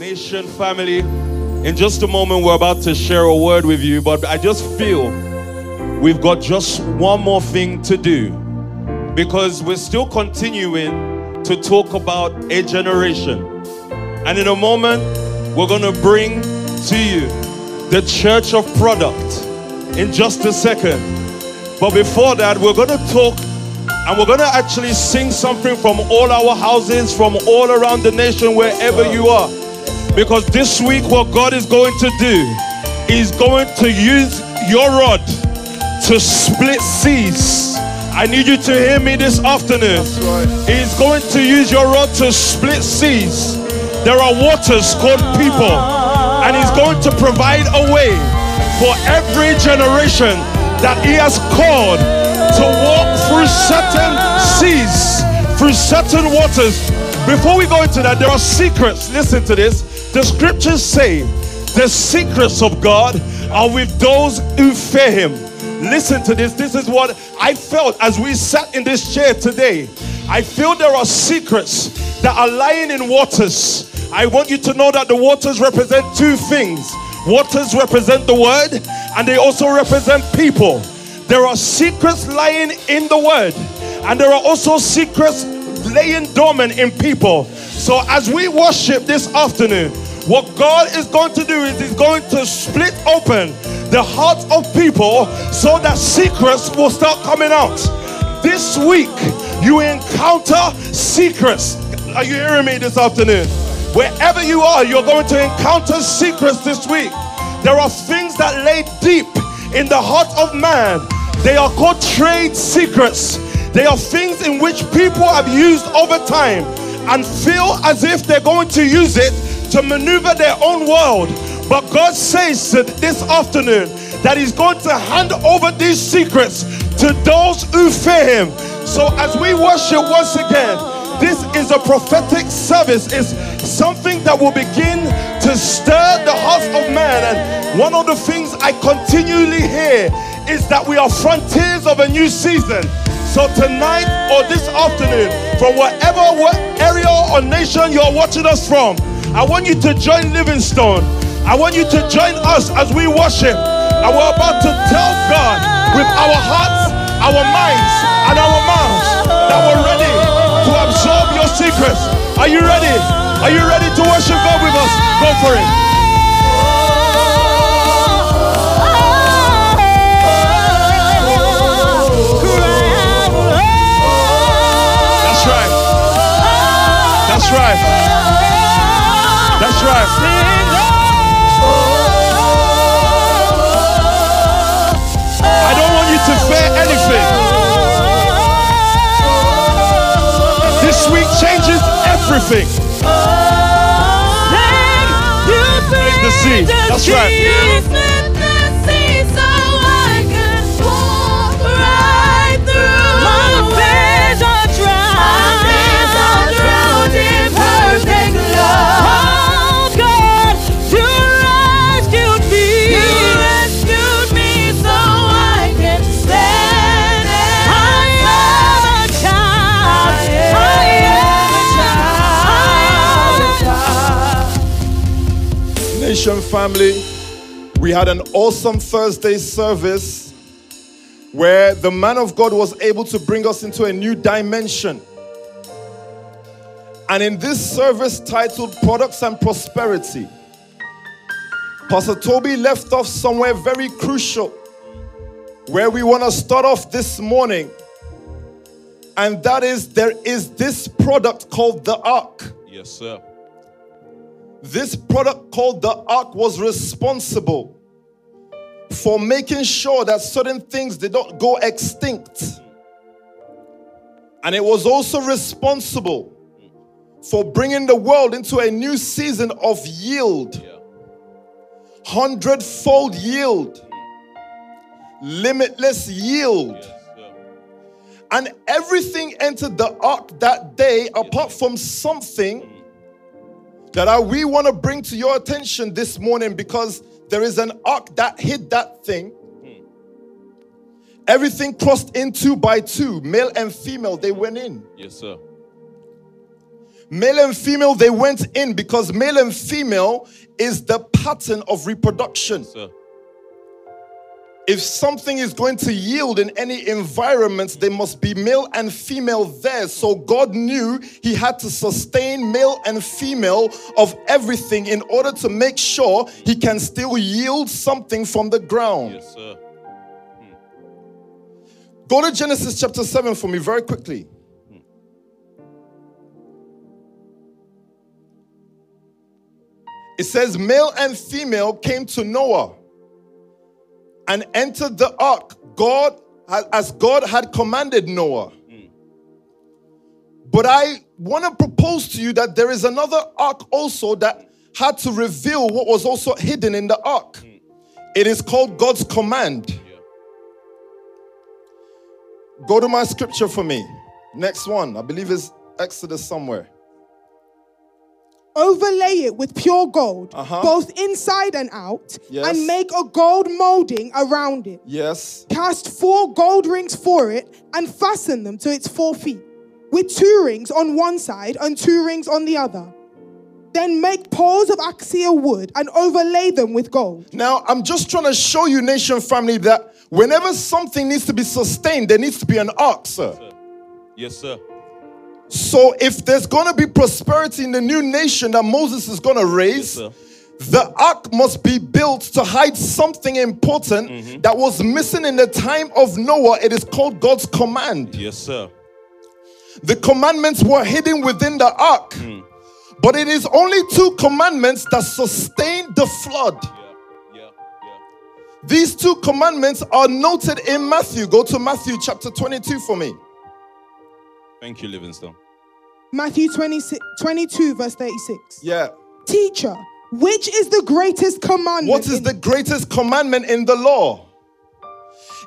Nation family, in just a moment, we're about to share a word with you, but I just feel we've got just one more thing to do because we're still continuing to talk about a generation. And in a moment, we're going to bring to you the church of product in just a second. But before that, we're going to talk and we're going to actually sing something from all our houses, from all around the nation, wherever you are. Because this week, what God is going to do is going to use your rod to split seas. I need you to hear me this afternoon. He's going to use your rod to split seas. There are waters called people, and He's going to provide a way for every generation that He has called to walk through certain seas, through certain waters. Before we go into that, there are secrets. Listen to this. The scriptures say the secrets of God are with those who fear Him. Listen to this. This is what I felt as we sat in this chair today. I feel there are secrets that are lying in waters. I want you to know that the waters represent two things waters represent the word, and they also represent people. There are secrets lying in the word, and there are also secrets laying dormant in people. So, as we worship this afternoon, what God is going to do is He's going to split open the hearts of people so that secrets will start coming out. This week, you encounter secrets. Are you hearing me this afternoon? Wherever you are, you're going to encounter secrets this week. There are things that lay deep in the heart of man they are called trade secrets. They are things in which people have used over time and feel as if they're going to use it to maneuver their own world. But God says this afternoon that He's going to hand over these secrets to those who fear Him. So as we worship once again, this is a prophetic service. It's something that will begin to stir the hearts of man. And one of the things I continually hear is that we are frontiers of a new season. So tonight or this afternoon, from whatever area or nation you're watching us from, I want you to join Livingstone. I want you to join us as we worship. And we're about to tell God with our hearts, our minds, and our mouths that we're ready to absorb your secrets. Are you ready? Are you ready to worship God with us? Go for it. This week changes everything. the sea. That's right. Nation family, we had an awesome Thursday service where the man of God was able to bring us into a new dimension. And in this service titled Products and Prosperity, Pastor Tobi left off somewhere very crucial where we want to start off this morning. And that is there is this product called the ark. Yes, sir. This product called the ark was responsible for making sure that certain things did not go extinct. And it was also responsible for bringing the world into a new season of yield, hundredfold yield, limitless yield. And everything entered the ark that day, apart from something mm. That I, we want to bring to your attention this morning because there is an ark that hid that thing. Everything crossed in two by two, male and female, they went in. Yes, sir. Male and female, they went in because male and female is the pattern of reproduction. Sir. If something is going to yield in any environment, there must be male and female there. So God knew He had to sustain male and female of everything in order to make sure He can still yield something from the ground. Yes, sir. Hmm. Go to Genesis chapter 7 for me very quickly. Hmm. It says, Male and female came to Noah and entered the ark, God as God had commanded Noah. But I want to propose to you that there is another ark also that had to reveal what was also hidden in the ark. It is called God's command. Go to my scripture for me. Next one, I believe is Exodus somewhere. Overlay it with pure gold, Uh-huh. both inside and out, Yes. and make a gold molding around it. Yes. Cast four gold rings for it and fasten them to its four feet, with two rings on one side and two rings on the other. Then make poles of acacia wood and overlay them with gold. Now, I'm just trying to show you, nation family, that whenever something needs to be sustained, there needs to be an ark, sir. Yes, sir. So, if there's going to be prosperity in the new nation that Moses is going to raise, sir. the ark must be built to hide something important mm-hmm. that was missing in the time of Noah. It is called God's command. Yes, sir. The commandments were hidden within the ark. Mm. But it is only two commandments that sustained the flood. Yeah, yeah, yeah. These two commandments are noted in Matthew. Go to Matthew chapter 22 for me. Thank you, Livingstone. Matthew 26, 22, verse 36. Yeah. Teacher, which is the greatest commandment? What is in- the greatest commandment in the law?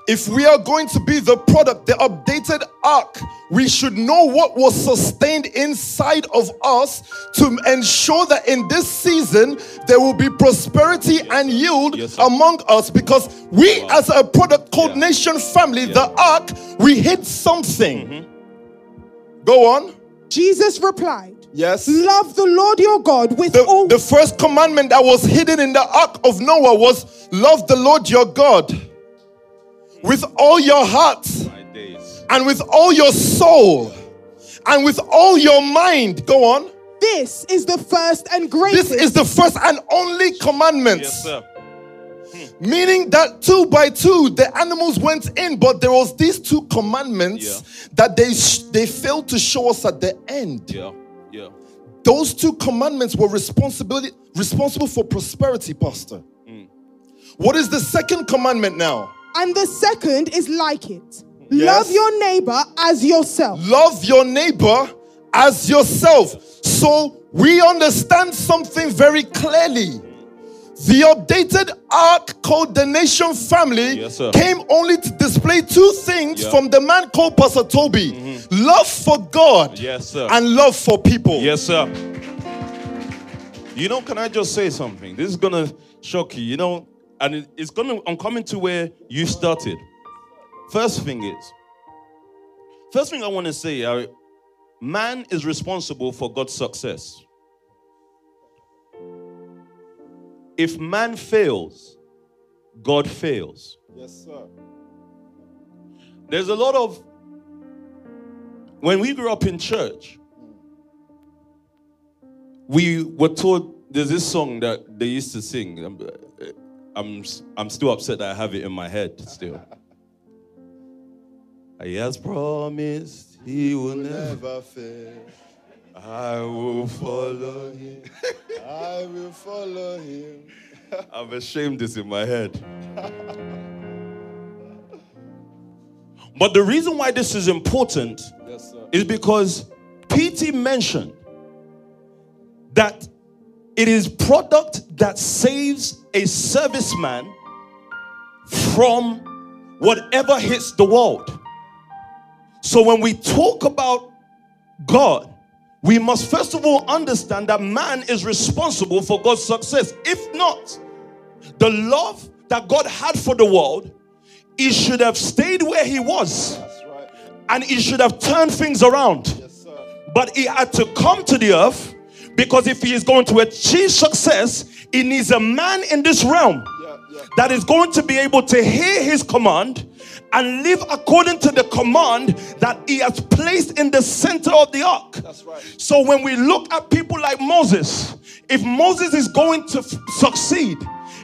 If we are going to be the product, the updated ark, we should know what was sustained inside of us to ensure that in this season there will be prosperity and yield Yes, among us because we, as a product called Yeah. Nation Family, Yeah. the ark, we hid something. Mm-hmm. Go on. Jesus replied, Yes. Love the Lord your God with The, all the first commandment that was hidden in the ark of Noah was love the Lord your God with all your heart and with all your soul and with all your mind. Go on. This is the first and greatest. This is the first and only commandment. Yes, sir. Hmm. Meaning that two by two the animals went in, but there was these two commandments Yeah. that they sh- they failed to show us at the end. Yeah, yeah. Those two commandments were responsibility responsible for prosperity, Pastor. Hmm. What is the second commandment now? and the second is like it. Hmm. Yes. Love your neighbor as yourself. Love your neighbor as yourself. So we understand something very clearly. The updated ark called the nation family Yes, came only to display two things Yeah. from the man called Pastor Tobi love for God Yes, and love for people. Yes, sir. You know, can I just say something? This is gonna shock you, you know, and it's gonna. I'm coming to where you started. First thing is, first thing I want to say, uh, man is responsible for God's success. If man fails, God fails. Yes, sir. There's a lot of when we grew up in church, we were told there's this song that they used to sing. I'm, uh, I'm, I'm still upset that I have it in my head still. He has promised he will never. Never fail. I will follow him. I will follow him. I'm ashamed this in my head. But the reason why this is important Yes, sir. is because PT mentioned that it is product that saves a serviceman from whatever hits the world. So when we talk about God, we must first of all understand that man is responsible for God's success. If not, the love that God had for the world, he should have stayed where he was right. and he should have turned things around. Yes, but he had to come to the earth because if he is going to achieve success, he needs a man in this realm Yeah, yeah. that is going to be able to hear his command and live according to the command that he has placed in the center of the ark. That's right. So when we look at people like Moses, if Moses is going to f- succeed,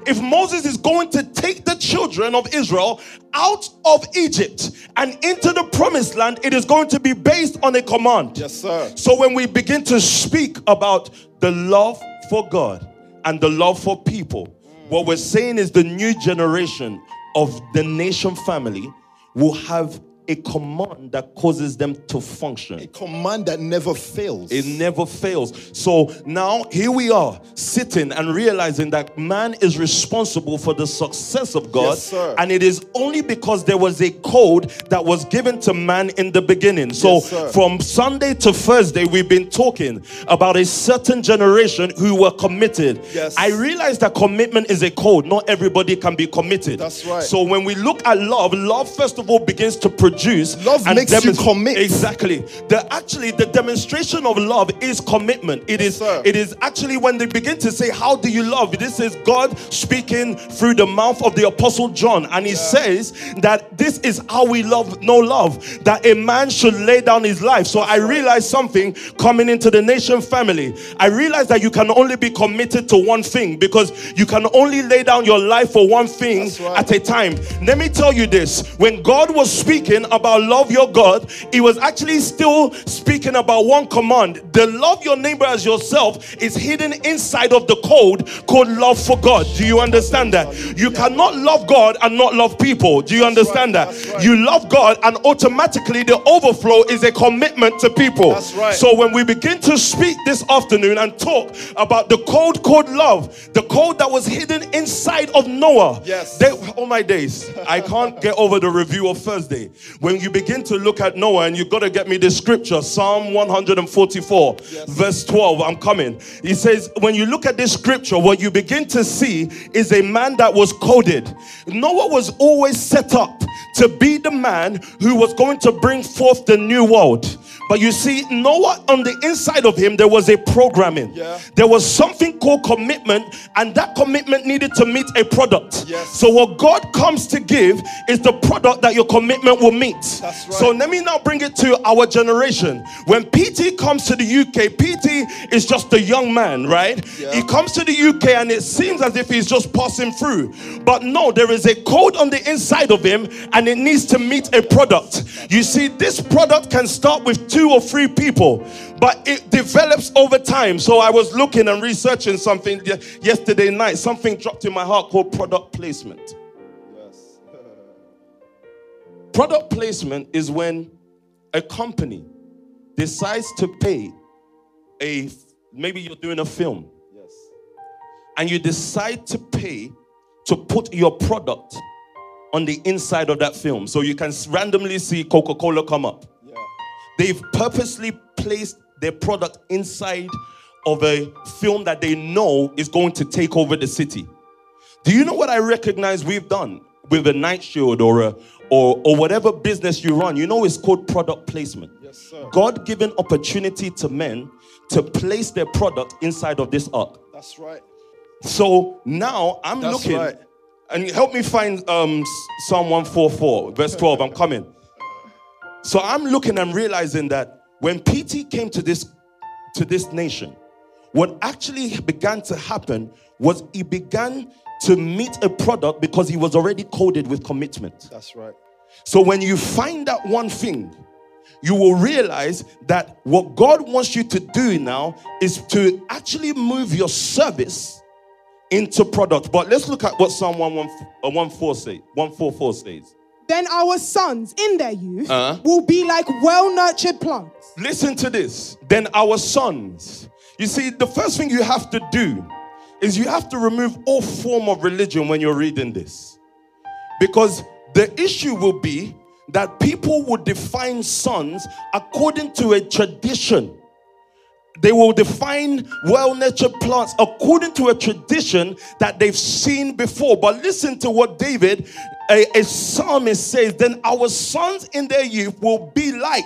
if Moses is going to take the children of Israel out of Egypt and into the promised land, it is going to be based on a command. Yes, sir. So when we begin to speak about the love for God and the love for people, what we're saying is the new generation of the nation family will have a command that causes them to function. A command that never fails. It never fails. So now here we are sitting and realizing that man is responsible for the success of God. Yes, and it is only because there was a code that was given to man in the beginning. So Yes, from Sunday to Thursday, we've been talking about a certain generation who were committed. Yes. I realize that commitment is a code. Not everybody can be committed. That's right. So when we look at love, love first of all begins to produce. Love and makes you commit. Exactly. The actually the demonstration of love is commitment. It is sir. it is actually when they begin to say, How do you love? This is God speaking through the mouth of the apostle John, and he says that this is how we love no love, that a man should lay down his life. So I realized something coming into the nation family. I realized that you can only be committed to one thing because you can only lay down your life for one thing right. at a time. Let me tell you this when God was speaking about love your God, He was actually still speaking about one command. The love your neighbor as yourself is hidden inside of the code called love for God. Do you understand that? You cannot love God and not love people. Do you understand that? You love God, and automatically the overflow is a commitment to people. That's right. So when we begin to speak this afternoon and talk about the code called love, the code that was hidden inside of Noah. Yes. They, oh my days, I can't get over the review of Thursday. When you begin to look at Noah, and you've got to get me this scripture, Psalm 144, verse 12. I'm coming. He says, when you look at this scripture, what you begin to see is a man that was coded. Noah was always set up to be the man who was going to bring forth the new world. But you see, Noah, on the inside of him, there was a programming. Yeah. There was something called commitment, and that commitment needed to meet a product. Yes. So, what God comes to give is the product that your commitment will meet. That's right. So, let me now bring it to our generation. When PT comes to the UK, PT is just a young man, right? Yeah. He comes to the UK and it seems as if he's just passing through. But no, there is a code on the inside of him and it needs to meet a product. You see, this product can start with two or three people, but it develops over time. So I was looking and researching something yesterday night. Something dropped in my heart called product placement. Yes. Product placement is when a company decides to pay a maybe you're doing a film Yes. and you decide to pay to put your product on the inside of that film so you can randomly see Coca-Cola come up. They've purposely placed their product inside of a film that they know is going to take over the city. Do you know what I recognize we've done with a night shield or a or, or whatever business you run? You know it's called product placement. Yes, sir. God given opportunity to men to place their product inside of this ark. That's right. So now I'm That's looking, right. and help me find um, Psalm 144, verse 12. I'm coming. So I'm looking and realizing that when PT came to this to this nation, what actually began to happen was he began to meet a product because he was already coded with commitment. That's right. So when you find that one thing, you will realize that what God wants you to do now is to actually move your service into product. But let's look at what Psalm 114 uh, say, 144 says. Then our sons in their youth Uh-huh. will be like well nurtured plants. Listen to this. Then our sons. You see, the first thing you have to do is you have to remove all form of religion when you're reading this. Because the issue will be that people will define sons according to a tradition. They will define well nurtured plants according to a tradition that they've seen before. But listen to what David, a, a psalmist, says then our sons in their youth will be like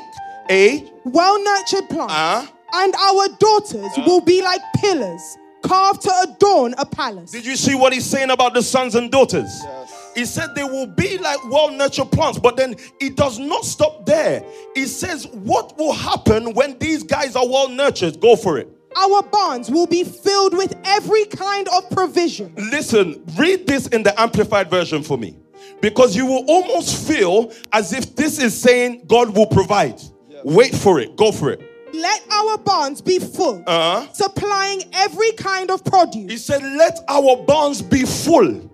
A. well nurtured plant, Uh. and our daughters will be like pillars carved to adorn a palace. Did you see what he's saying about the sons and daughters? Yes. He said they will be like well nurtured plants, but then it does not stop there. He says, What will happen when these guys are well nurtured? Go for it. Our barns will be filled with every kind of provision. Listen, read this in the amplified version for me. Because you will almost feel as if this is saying God will provide. Wait for it. Go for it. Let our barns be full, Uh-huh. supplying every kind of produce. He said, Let our barns be full.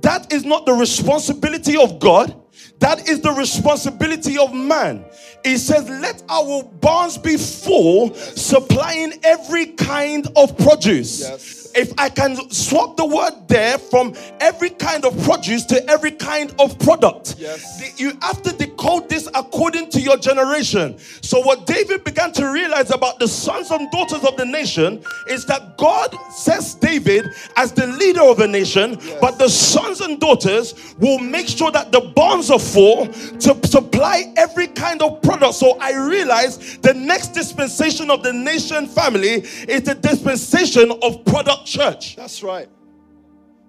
That is not the responsibility of God. That is the responsibility of man. He says, Let our barns be full, supplying every kind of produce. Yes. If I can swap the word there from every kind of produce to every kind of product, Yes. you have to decode this according to your generation. So, what David began to realize about the sons and daughters of the nation is that God says David as the leader of the nation, but the sons and daughters will make sure that the barns are full to supply every kind of product. So, I realized the next dispensation of the nation family is the dispensation of product church. That's right.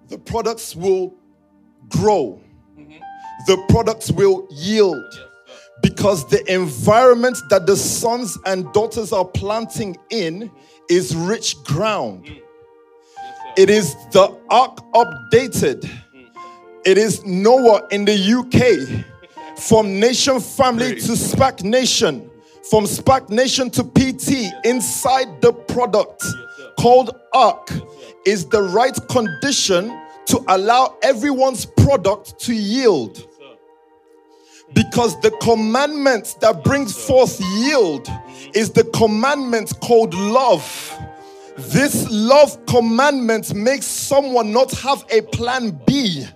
The products will grow, the products will yield. Because the environment that the sons and daughters are planting in is rich ground. It is the ark updated. It is Noah in the UK. From nation family to SPAC nation. From SPAC nation to PT. Inside the product called ark is the right condition to allow everyone's product to yield. Because the commandment that brings forth yield is the commandment called love. This love commandment makes someone not have a plan B.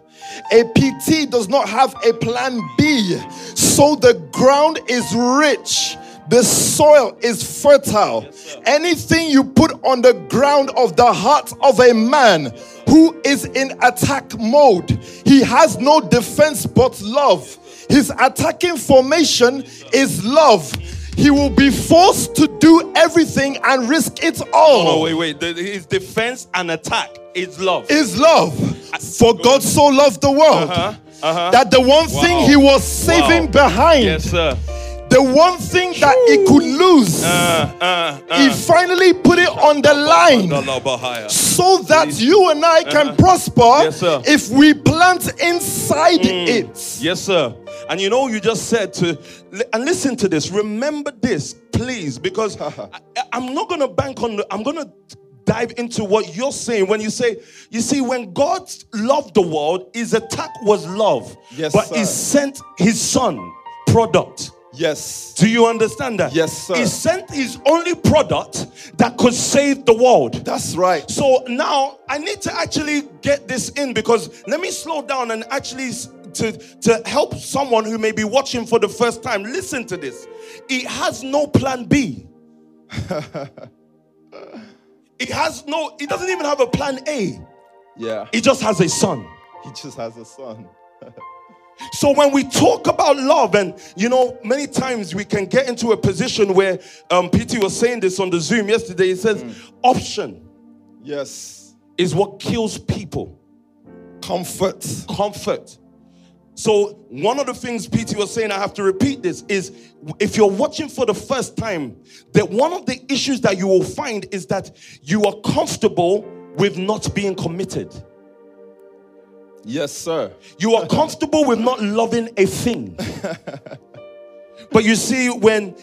A PT does not have a plan B. So the ground is rich. The soil is fertile. Anything you put on the ground of the heart of a man who is in attack mode, he has no defense but love. His attacking formation is love. He will be forced to do everything and risk it all. Oh, wait, wait. The- his defense and attack is love. Is love. For God so loved the world uh-huh. that the one thing he was saving Wow. behind, yes, sir. The one thing that he could lose, Uh, uh, he finally put it on the line uh. so that you and I can prosper Uh-huh. Yes, sir. Mm. if we plant inside it. Yes, sir. And you know, you just said to, and listen to this. Remember this, please, because I, am not going to bank on. The, I'm going to dive into what you're saying when you say, you see, when God loved the world, His attack was love, Yes, but sir. He sent His Son product. Yes. Do you understand that? Yes, sir. He sent His only product that could save the world. That's right. So now I need to actually get this in because let me slow down and actually to, to help someone who may be watching for the first time. Listen to this. He has no plan B. he has no, he doesn't even have a plan A. Yeah. He just has a son. He just has a son. So when we talk about love, and you know, many times we can get into a position where um, PT was saying this on the Zoom yesterday. He says, option Yes. is what kills people. Comfort. comfort. So, one of the things PT was saying, I have to repeat this, is if you're watching for the first time, that one of the issues that you will find is that you are comfortable with not being committed. Yes, sir. You are comfortable with not loving a thing. but you see, when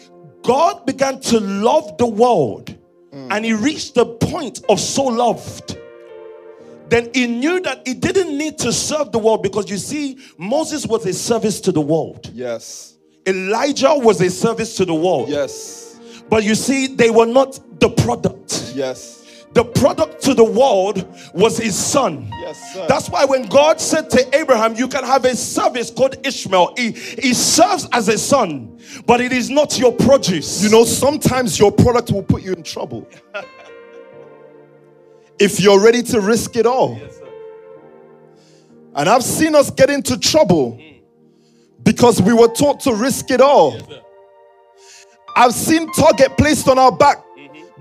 God began to love the world mm. and he reached the point of so loved, then he knew that he didn't need to serve the world because you see, Moses was a service to the world, Yes. Elijah was a service to the world. Yes. But you see, they were not the product. Yes. The product to the world was his son. Yes, sir. That's why when God said to Abraham, You can have a service called Ishmael, he, he serves as a son, but it is not your produce. You know, sometimes your product will put you in trouble. if you're ready to risk it all. And I've seen us get into trouble hmm. because we were taught to risk it all. I've seen target placed on our back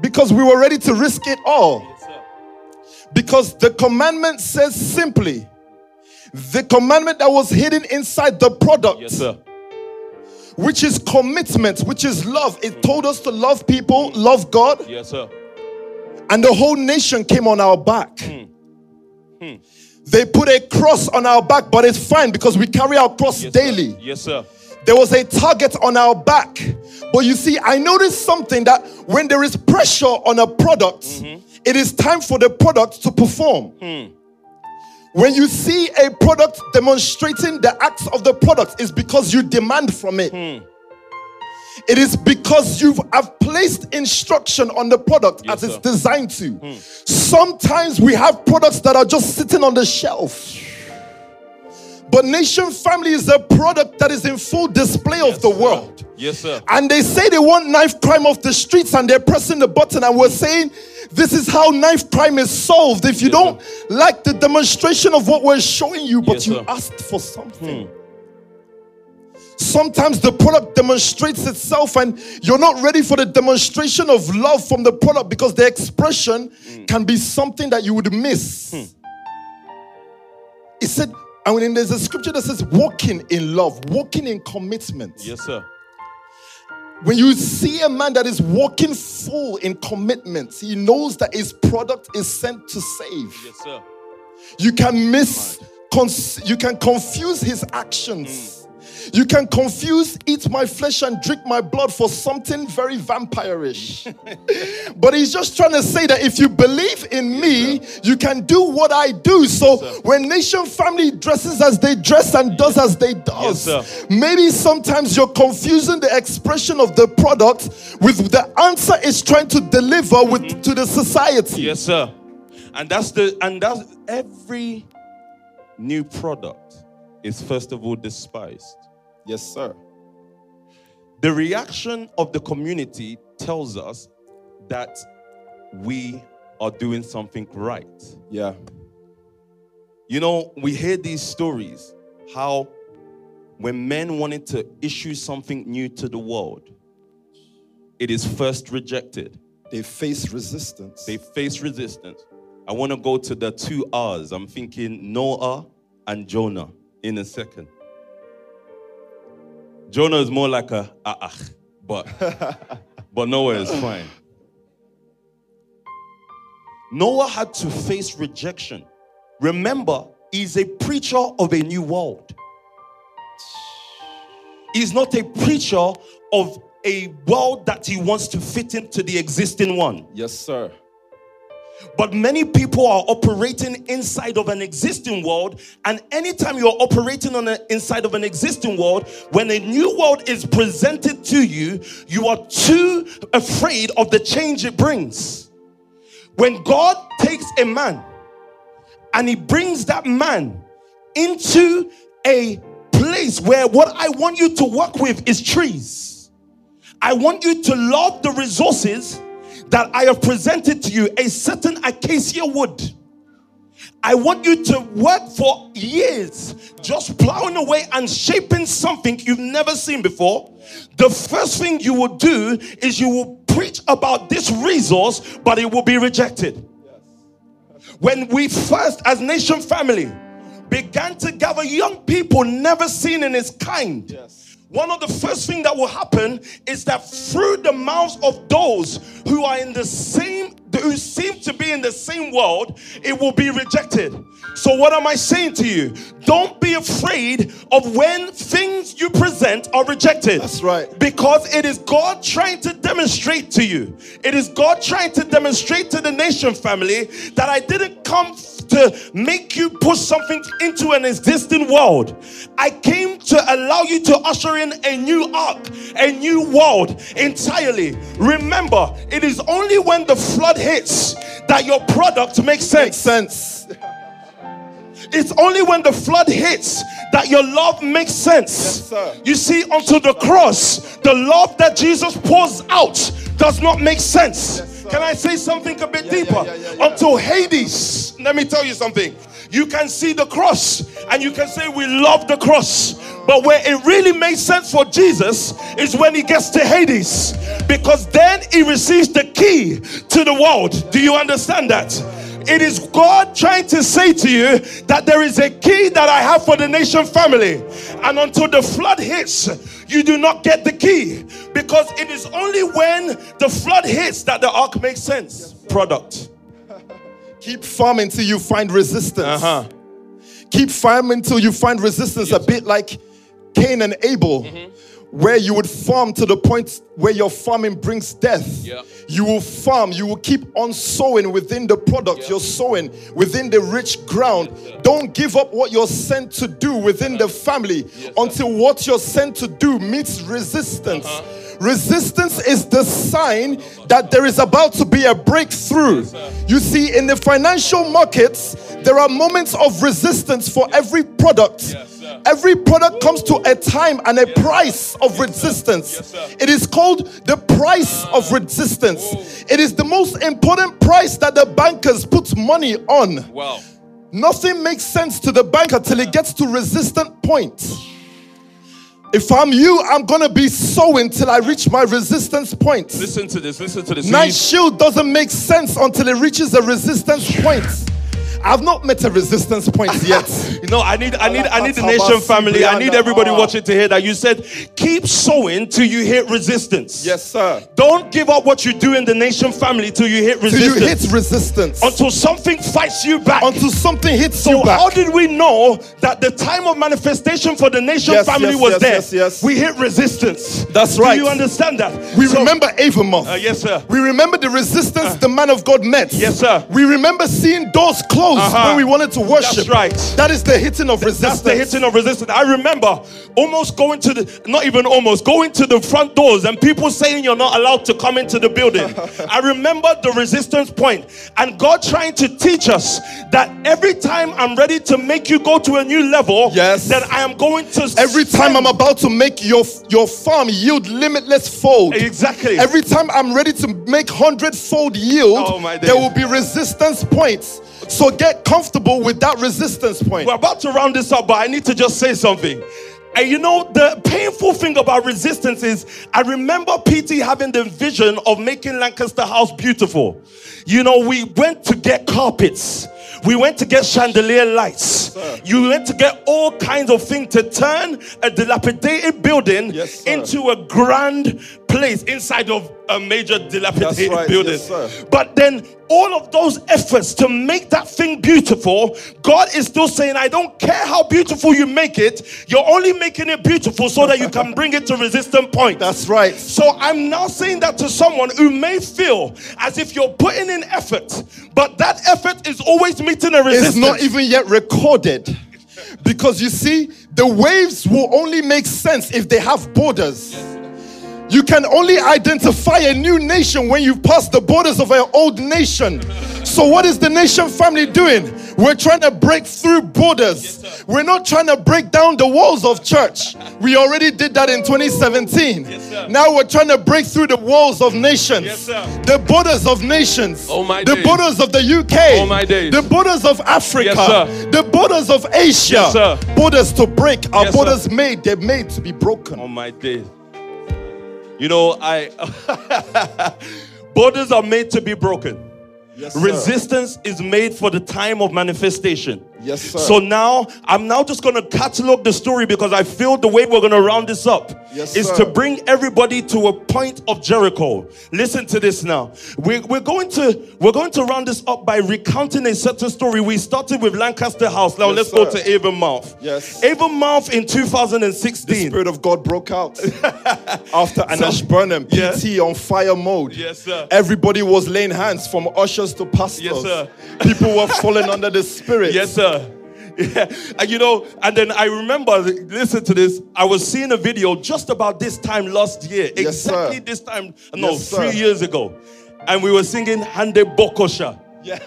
because we were ready to risk it all. Because the commandment says simply, the commandment that was hidden inside the product, Yes, sir. which is commitment, which is love. It told us to love people, love God, Yes, sir. and the whole nation came on our back. Hmm. They put a cross on our back, but it's fine because we carry our cross Yes, daily. Sir. Yes, sir. There was a target on our back. But you see, I noticed something that when there is pressure on a product, mm-hmm. it is time for the product to perform. Hmm. When you see a product demonstrating the acts of the product, is because you demand from it. Hmm. It is because you have placed instruction on the product Yes, as it's sir. designed to. Hmm. Sometimes we have products that are just sitting on the shelf. But Nation Family is a product that is in full display of the sir. world. Yes, sir. And they say they want knife crime off the streets and they're pressing the button and we're saying this is how knife crime is solved. If you Yes, don't like the demonstration of what we're showing you, but Yes, you sir. Hmm. asked for something. Sometimes the product demonstrates itself and you're not ready for the demonstration of love from the product because the expression Hmm. can be something that you would miss. It said, and when there's a scripture that says walking in love, walking in commitment. Yes, sir. When you see a man that is walking full in commitment, he knows that his product is sent to save. Yes, sir. You can miss, cons- you can confuse his actions. Mm. You can confuse eat my flesh and drink my blood for something very vampirish. but he's just trying to say that if you believe in me, you can do what I do. So when Nation Family dresses as they dress and does as they does, Yes, maybe sometimes you're confusing the expression of the product with the answer it's trying to deliver with mm-hmm. to the society. Yes, sir. And that's the and that's every new product is first of all despised. Yes, sir. The reaction of the community tells us that we are doing something right. Yeah. You know, we hear these stories how when men wanted to issue something new to the world, it is first rejected. They face resistance. They face resistance. I want to go to the two R's. I'm thinking Noah and Jonah in a second. Jonah is more like a ah, ah but but Noah is fine. Noah had to face rejection. Remember, he's a preacher of a new world. He's not a preacher of a world that he wants to fit into the existing one. yes, sir. But many people are operating inside of an existing world, and anytime you're operating on the inside of an existing world, when a new world is presented to you, you are too afraid of the change it brings. When God takes a man and he brings that man into a place where what I want you to work with is trees. I want you to love the resources that I have presented to you, a certain acacia wood. I want you to work for years just plowing away and shaping something you've never seen before. The first thing you will do is you will preach about this resource, but it will be rejected. When we first, as nation family, began to gather young people never seen in its kind. Yes. One of the first things that will happen is that through the mouths of those who are in the same, who seem to be in the same world, it will be rejected. So, what am I saying to you? Don't be afraid of when things you present are rejected. That's right. Because it is God trying to demonstrate to you, it is God trying to demonstrate to the nation family that I didn't come to make you push something into an existing world. I came to allow you to usher in a new ark, a new world entirely. Remember, it is only when the flood hits that your product makes Makes sense. sense. It's only when the flood hits that your love makes sense. Yes, sir. You see, unto the cross, the love that Jesus pours out does not make sense. Yes. Can I say something a bit Yeah, deeper? yeah, yeah. Until Hades, let me tell you something. You can see the cross and you can say, We love the cross. But where it really makes sense for Jesus is when he gets to Hades, because then he receives the key to the world. Do you understand that? It is God trying to say to you that there is a key that I have for the nation family. And until the flood hits, you do not get the key because it is only when the flood hits that the ark makes sense. Product. Keep farming till you find resistance. Uh huh. Keep farming till you find resistance. a bit like Cain and Abel, Mm-hmm. where you would farm to the point where your farming brings death. Yeah. You will farm, you will keep on sowing within the product you're sowing, within the rich ground. Don't give up what you're sent to do within the family until what you're sent to do meets resistance. Uh-huh. Resistance is the sign that there is about to be a breakthrough. You see, in the financial markets, there are moments of resistance for every product. Every product comes to a time and a price of resistance. It is called the price ah. of resistance. It is the most important price that the bankers put money on. Wow. Nothing makes sense to the banker till it gets to resistant point. If I'm you, I'm gonna be sowing till I reach my resistance point. Listen to this. Listen to this. Night shield doesn't make sense until it reaches a resistance point. I've not met a resistance point yet. You know, I need, I need, I need the nation family. I need everybody watching to hear that you said, keep sowing till you hit resistance. Yes, sir. Don't give up what you do in the nation family till you hit resistance. Till you hit resistance. until something fights you back. Until something hits so you back. how did we know that the time of manifestation for the nation Yes, family yes, was yes, there? yes, yes. We hit resistance. That's right. Do you understand that? we So- remember Avonmouth. Uh, yes, sir. We remember the resistance the man of God met. Yes, sir. We remember seeing doors closed Uh-huh. when we wanted to worship. That's right. That is the hitting of resistance. That's the hitting of resistance. I remember almost going to the, not even almost, going to the front doors and people saying you're not allowed to come into the building. I remember the resistance point and God trying to teach us that every time I'm ready to make you go to a new level, Yes. then I am going to Every time I'm about to make your your farm yield limitless fold. Exactly. Every time I'm ready to make hundredfold yield, Oh, my there will be resistance points. So get comfortable with that resistance point. We're about to round this up, but I need to just say something. And you know, the painful thing about resistance is I remember PT having the vision of making Lancaster House beautiful. You know, we went to get carpets. We went to get chandelier lights. You went to get all kinds of things to turn a dilapidated building Yes, into a grand place inside of a major dilapidated right, building. yes. But then all of those efforts to make that thing beautiful, God is still saying, I don't care how beautiful you make it, you're only making it beautiful so that you can bring it to resistant point. That's right. So I'm now saying that to someone who may feel as if you're putting in effort, but that effort is always meeting a resistance. It's not even yet recorded. Because you see, the waves will only make sense if they have borders. You can only identify a new nation when you've passed the borders of an old nation. So, what is the nation family doing? We're trying to break through borders. We're not trying to break down the walls of church. We already did that in 2017. Yes, now we're trying to break through the walls of nations, Yes, the borders of nations, Oh, my the days. borders of the UK, Oh, my days. the borders of Africa, Yes, the borders of Asia, Yes, borders to break. Our Yes, sir. borders made, they're made to be broken. on my day. You know, I borders are made to be broken. Yes. Resistance is made for the time of manifestation. Yes, sir. So now I'm now just gonna catalog the story because I feel the way we're gonna round this up Yes, is sir. to bring everybody to a point of Jericho. Listen to this now. We're, we're going to we're going to round this up by recounting a certain story. We started with Lancaster House. Now Yes, let's go to Avonmouth. Yes. Avonmouth in 2016. the Spirit of God broke out after Anash Burnham, Yeah. PT on fire mode. Yes, sir. Everybody was laying hands from ushers to pastors. Yes, sir. People were falling under the Spirit. Yes, sir. Yeah. And you know, and then I remember, listen to this. I was seeing a video just about this time last year, Yes, sir. exactly this time, no, Yes, sir. three years ago. And we were singing Hande Bokosha. Yeah.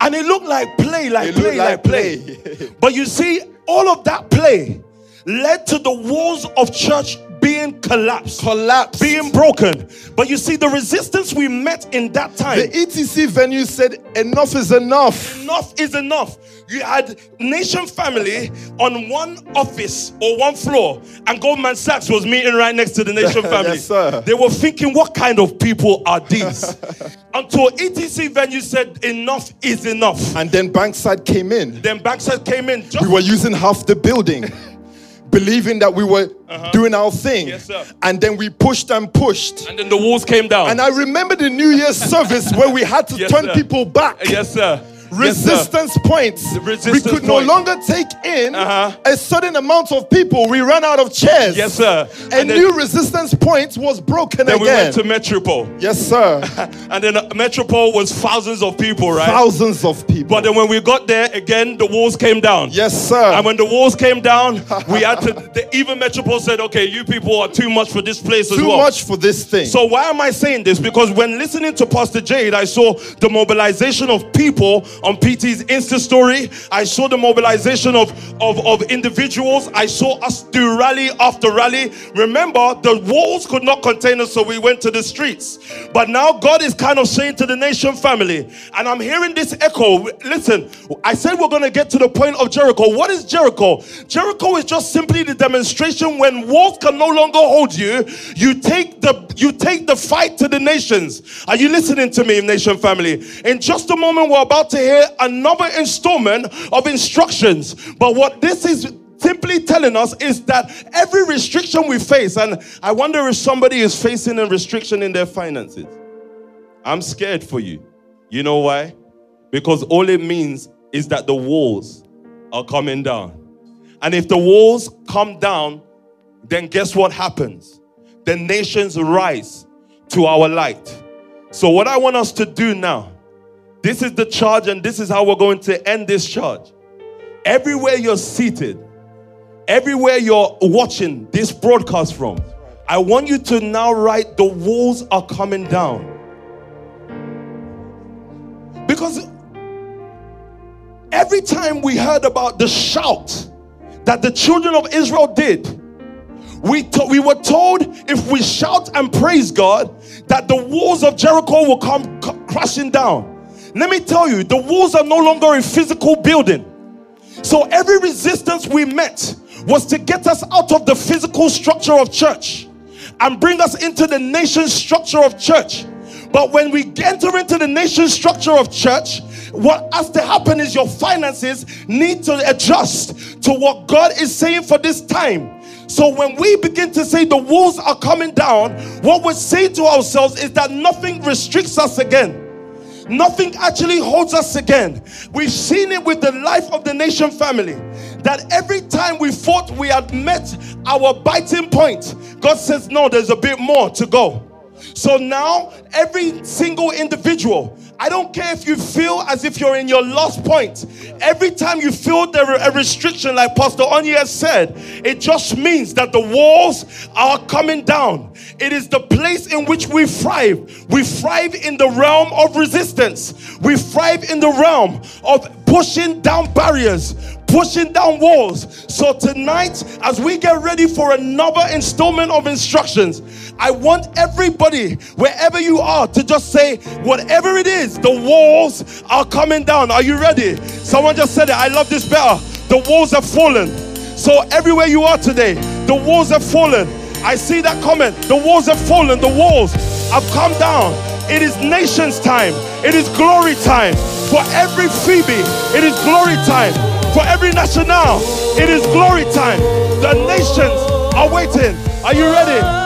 And it looked like play, like play, like like play. play. but you see, all of that play led to the walls of church being collapsed, collapsed. being broken. But you see, the resistance we met in that time, the ETC venue said, Enough is enough. enough is enough. You had Nation Family on one office or one floor, and Goldman Sachs was meeting right next to the Nation Family. Yes, sir. They were thinking, what kind of people are these? Until ETC venue said, enough is enough. And then Bankside came in. Then Bankside came in. Just We were using half the building, believing that we were doing our thing. Uh-huh. Yes, sir. And then we pushed and pushed. and then the walls came down. And I remember the New Year's service where we had to Yes, turn sir. people back. yes, sir. Yes. Resistance points. resistance we could point. no longer take in Uh-huh. a certain amount of people. We ran out of chairs. Yes, sir. A And then- new resistance point was broken Then again. we went to Metropole. yes, sir. And then uh, Metropole was thousands of people, right? Thousands of people. But then when we got there, again, the walls came down. yes, sir. And when the walls came down, we had to, the, even Metropole said, okay, you people are too much for this place as well. Too much for this thing. So why am I saying this? Because when listening to Pastor Jade, I saw the mobilization of people on PT's Insta story. I saw the mobilization of, of, of individuals. I saw us do rally after rally. Remember, the walls could not contain us, so we went to the streets. But now God is kind of saying to the Nxtion family, and I'm hearing this echo. Listen, I said we're going to get to the point of Jericho. What is Jericho? Jericho is just simply the demonstration when walls can no longer hold you, you take the you take the fight to the nations. Are you listening to me, Nxtion family? In just a moment, we're about to hear another installment of instructions. But what this is simply telling us is that every restriction we face, and I wonder if somebody is facing a restriction in their finances. I'm scared for you. You know why? Because all it means is that the walls are coming down. And if the walls come down, then guess what happens? The nations rise to our light. So, what I want us to do now, this is the charge, and this is how we're going to end this charge. Everywhere you're seated, everywhere you're watching this broadcast from, I want you to now write the walls are coming down. Because every time we heard about the shout that the children of Israel did, we, to- we were told if we shout and praise God, that the walls of Jericho will come c- crashing down. Let me tell you, the walls are no longer a physical building. So every resistance we met was to get us out of the physical structure of church and bring us into the nation structure of church. But when we enter into the nation structure of church, what has to happen is your finances need to adjust to what God is saying for this time. So when we begin to say the walls are coming down, what we're saying to ourselves is that nothing restricts us again. Nothing actually holds us again. We've seen it with the life of the Nxtion family. That every time we thought we had met our biting point, God says, No, there's a bit more to go. So now, every single individual, I don't care if you feel as if you're in your lost point. Every time you feel there a restriction, like Pastor Onye has said, it just means that the walls are coming down. It is the place in which we thrive. We thrive in the realm of resistance. We thrive in the realm of pushing down barriers, pushing down walls. So tonight, as we get ready for another installment of instructions, I want everybody, wherever you are, to just say, whatever it is, the walls are coming down. Are you ready? Someone just said it. I love this better. The walls have fallen. So everywhere you are today, the walls have fallen. I see that comment. The walls have fallen. The walls have come down. It is nations time. It is glory time. For every Phoebe, it is glory time. For every national, it is glory time. The nations are waiting. Are you ready?